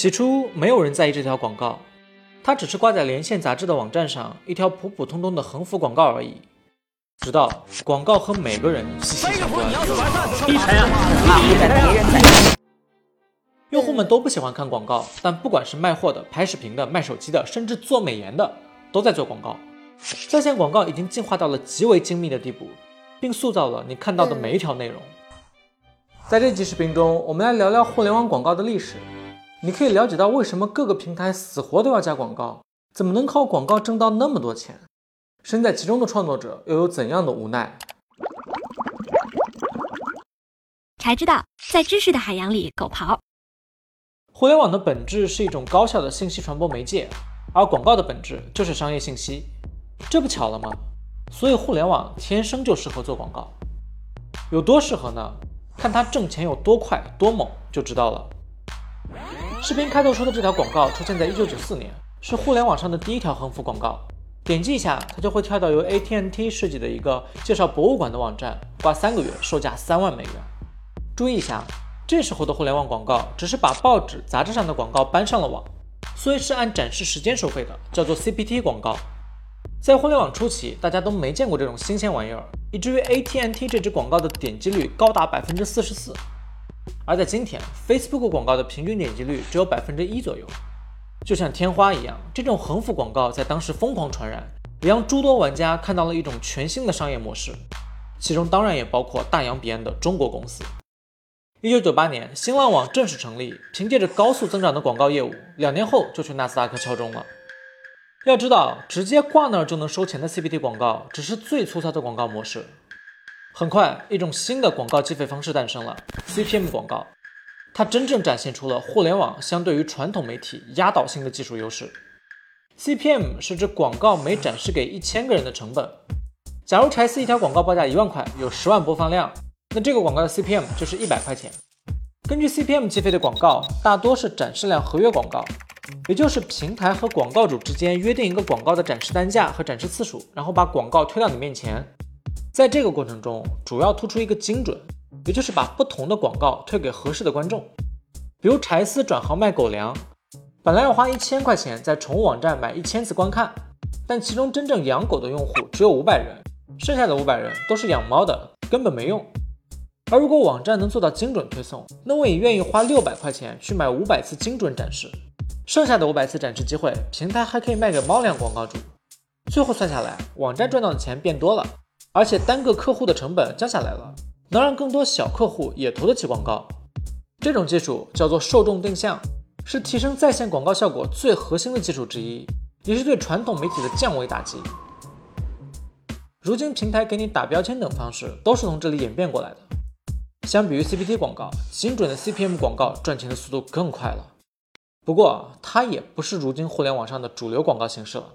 起初没有人在意这条广告，它只是挂在连线杂志的网站上一条普普通通的横幅广告而已。直到广告和每个人息息相关，一晨啊，你在别人在。用户们都不喜欢看广告，但不管是卖货的、拍视频的、卖手机的，甚至做美颜的，都在做广告。在线广告已经进化到了极为精密的地步，并塑造了你看到的每一条内容。在这期视频中，我们来聊聊互联网广告的历史。你可以了解到为什么各个平台死活都要加广告，怎么能靠广告挣到那么多钱？身在其中的创作者又有怎样的无奈？才知道，在知识的海洋里狗刨。互联网的本质是一种高效的信息传播媒介，而广告的本质就是商业信息，这不巧了吗？所以互联网天生就适合做广告，有多适合呢？看它挣钱有多快多猛就知道了。视频开头说的这条广告出现在1994年，是互联网上的第一条横幅广告。点击一下，它就会跳到由 AT&T 设计的一个介绍博物馆的网站，挂三个月，售价三万美元。注意一下。这时候的互联网广告只是把报纸、杂志上的广告搬上了网，所以是按展示时间收费的，叫做 CPT 广告。在互联网初期，大家都没见过这种新鲜玩意儿，以至于 AT&T 这支广告的点击率高达百分之四十四。而在今天，Facebook 广告的平均点击率只有百分之一左右。就像天花一样，这种横幅广告在当时疯狂传染，也让诸多玩家看到了一种全新的商业模式，其中当然也包括大洋彼岸的中国公司。一九九八年，新浪网正式成立，凭借着高速增长的广告业务，两年后就去纳斯达克敲钟了。要知道，直接挂那儿就能收钱的 CPT 广告，只是最粗糙的广告模式。很快，一种新的广告计费方式诞生了 ——CPM 广告。它真正展现出了互联网相对于传统媒体压倒性的技术优势。CPM 是指广告每展示给一千个人的成本。假如柴斯一条广告报价一万块，有十万播放量。那这个广告的 CPM 就是一百块钱。根据 CPM 计费的广告，大多是展示量合约广告，也就是平台和广告主之间约定一个广告的展示单价和展示次数，然后把广告推到你面前。在这个过程中，主要突出一个精准，也就是把不同的广告推给合适的观众。比如柴斯转行卖狗粮，本来要花一千块钱在宠物网站买一千次观看，但其中真正养狗的用户只有五百人，剩下的五百人都是养猫的，根本没用。而如果网站能做到精准推送，那我也愿意花六百块钱去买五百次精准展示，剩下的五百次展示机会，平台还可以卖给猫粮广告主。最后算下来，网站赚到的钱变多了，而且单个客户的成本降下来了，能让更多小客户也投得起广告。这种技术叫做受众定向，是提升在线广告效果最核心的技术之一，也是对传统媒体的降维打击。如今平台给你打标签等方式，都是从这里演变过来的。相比于 CPT 广告，精准的 CPM 广告赚钱的速度更快了。不过，它也不是如今互联网上的主流广告形式了，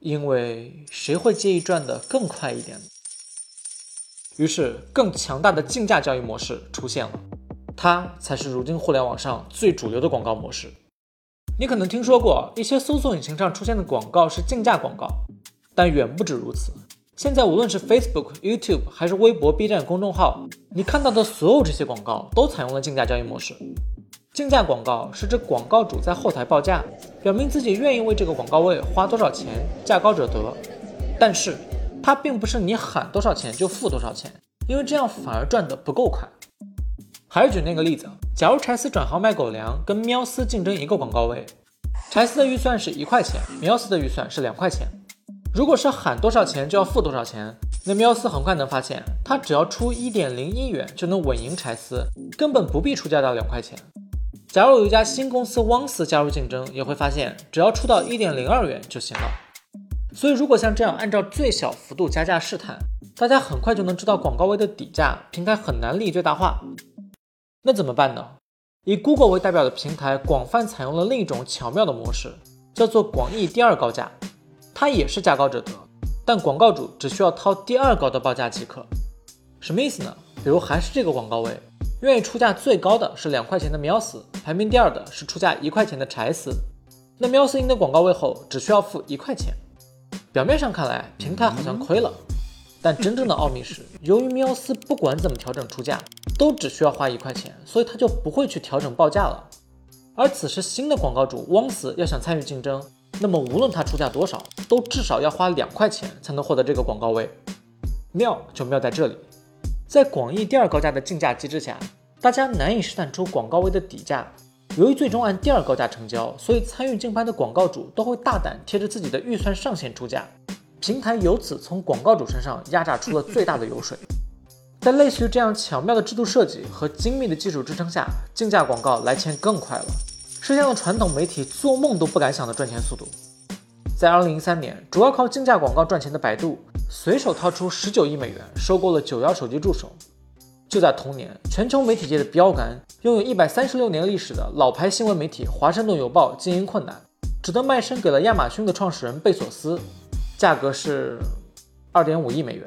因为谁会介意赚得更快一点呢？于是，更强大的竞价交易模式出现了，它才是如今互联网上最主流的广告模式。你可能听说过一些搜索引擎上出现的广告是竞价广告，但远不止如此。现在无论是 Facebook、YouTube 还是微博、B 站公众号，你看到的所有这些广告都采用了竞价交易模式。竞价广告是指广告主在后台报价，表明自己愿意为这个广告位花多少钱，价高者得。但是它并不是你喊多少钱就付多少钱，因为这样反而赚得不够快。还是举那个例子，假如柴斯转行卖狗粮，跟喵斯竞争一个广告位，柴斯的预算是一块钱，喵斯的预算是两块钱。如果是喊多少钱就要付多少钱，那喵斯很快能发现，他只要出一点零一元就能稳赢柴斯，根本不必出价到两块钱。假如有一家新公司汪斯加入竞争，也会发现只要出到一点零二元就行了。所以，如果像这样按照最小幅度加价试探，大家很快就能知道广告位的底价，平台很难利益最大化。那怎么办呢？以 Google 为代表的平台广泛采用了另一种巧妙的模式，叫做广义第二高价。它也是价高者得，但广告主只需要掏第二高的报价即可。什么意思呢？比如还是这个广告位，愿意出价最高的是两块钱的喵丝，排名第二的是出价一块钱的柴丝。那喵丝赢得广告位后，只需要付一块钱。表面上看来，平台好像亏了，但真正的奥秘是，由于喵斯不管怎么调整出价，都只需要花一块钱，所以他就不会去调整报价了。而此时新的广告主汪死要想参与竞争，那么无论他出价多少，都至少要花两块钱才能获得这个广告位。妙就妙在这里，在广义第二高价的竞价机制下，大家难以试探出广告位的底价。由于最终按第二高价成交，所以参与竞拍的广告主都会大胆贴着自己的预算上限出价，平台由此从广告主身上压榨出了最大的油水。在类似于这样巧妙的制度设计和精密的技术支撑下，竞价广告来钱更快了，实现了传统媒体做梦都不敢想的赚钱速度。在2013年，主要靠竞价广告赚钱的百度，随手掏出19亿美元收购了九幺手机助手。就在同年，全球媒体界的标杆、拥有一百三十六年历史的老牌新闻媒体《华盛顿邮报》经营困难，只得卖身给了亚马逊的创始人贝索斯，价格是二点五亿美元。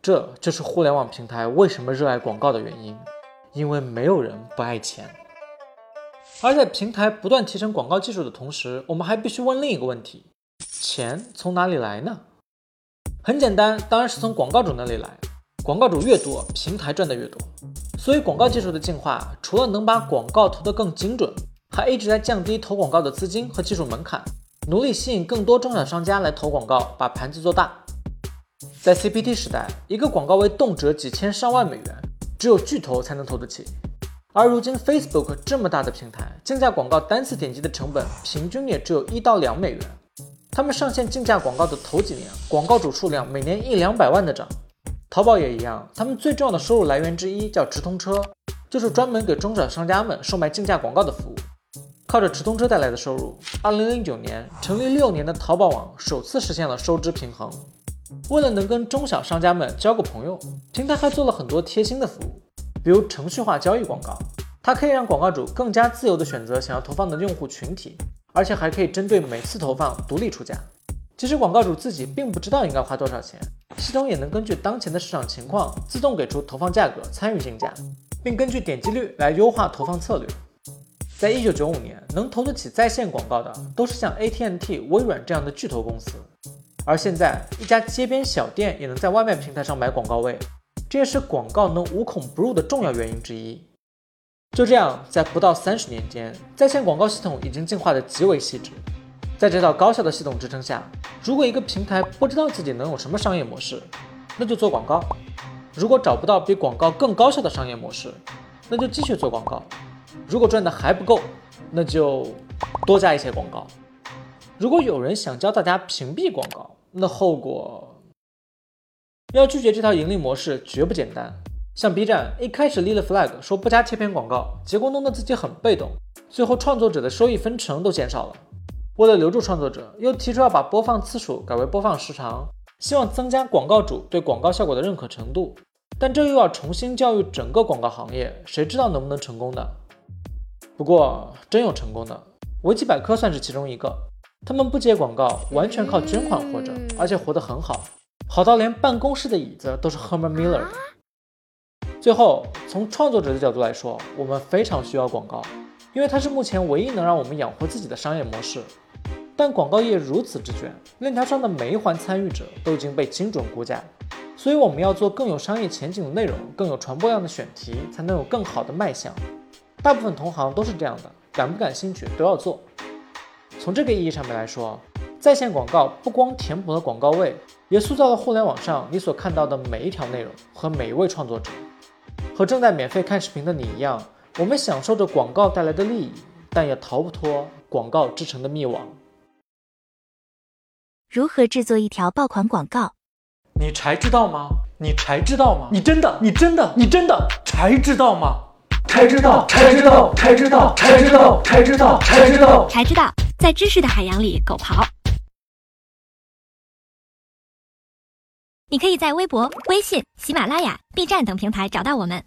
这就是互联网平台为什么热爱广告的原因，因为没有人不爱钱。而在平台不断提升广告技术的同时，我们还必须问另一个问题：钱从哪里来呢？很简单，当然是从广告主那里来。广告主越多，平台赚的越多。所以广告技术的进化，除了能把广告投得更精准，还一直在降低投广告的资金和技术门槛，努力吸引更多中小商家来投广告，把盘子做大。在 CPT 时代，一个广告位动辄几千上万美元，只有巨头才能投得起。而如今 Facebook 这么大的平台，竞价广告单次点击的成本平均也只有一到两美元。他们上线竞价广告的头几年，广告主数量每年一两百万的涨。淘宝也一样，他们最重要的收入来源之一叫直通车，就是专门给中小商家们售卖竞价广告的服务。靠着直通车带来的收入，二零零九年成立六年的淘宝网首次实现了收支平衡。为了能跟中小商家们交个朋友，平台还做了很多贴心的服务，比如程序化交易广告，它可以让广告主更加自由地选择想要投放的用户群体，而且还可以针对每次投放独立出价。其实广告主自己并不知道应该花多少钱，系统也能根据当前的市场情况自动给出投放价格，参与竞价，并根据点击率来优化投放策略。在一九九五年，能投得起在线广告的都是像 AT&T、微软这样的巨头公司。而现在，一家街边小店也能在外卖平台上买广告位，这也是广告能无孔不入的重要原因之一。就这样，在不到三十年间，在线广告系统已经进化的极为细致。在这套高效的系统支撑下，如果一个平台不知道自己能有什么商业模式，那就做广告；如果找不到比广告更高效的商业模式，那就继续做广告；如果赚的还不够，那就多加一些广告。如果有人想教大家屏蔽广告，那后果要拒绝这套盈利模式绝不简单。像 B 站一开始立了 flag 说不加贴片广告，结果弄得自己很被动，最后创作者的收益分成都减少了。为了留住创作者，又提出要把播放次数改为播放时长，希望增加广告主对广告效果的认可程度。但这又要重新教育整个广告行业，谁知道能不能成功呢？不过真有成功的，维基百科算是其中一个。他们不接广告，完全靠捐款活着，而且活得很好，好到连办公室的椅子都是 Herman Miller 的。最后，从创作者的角度来说，我们非常需要广告，因为它是目前唯一能让我们养活自己的商业模式。但广告业如此之卷，链条上的每一环参与者都已经被精准估价，所以我们要做更有商业前景的内容，更有传播量的选题，才能有更好的卖相。大部分同行都是这样的，感不感兴趣都要做。从这个意义上面来说，在线广告不光填补了广告位，也塑造了互联网上你所看到的每一条内容和每一位创作者。和正在免费看视频的你一样，我们享受着广告带来的利益，但也逃不脱广告制成的灭亡。如何制作一条爆款广告？你才知道吗？你才知道吗？你真的？你真的？你真的才知道吗？才知道？才知道？才知道？才知道？才知道？才知道？才知道。在知识的海洋里狗刨。你可以在微博、微信、喜马拉雅、B 站等平台找到我们。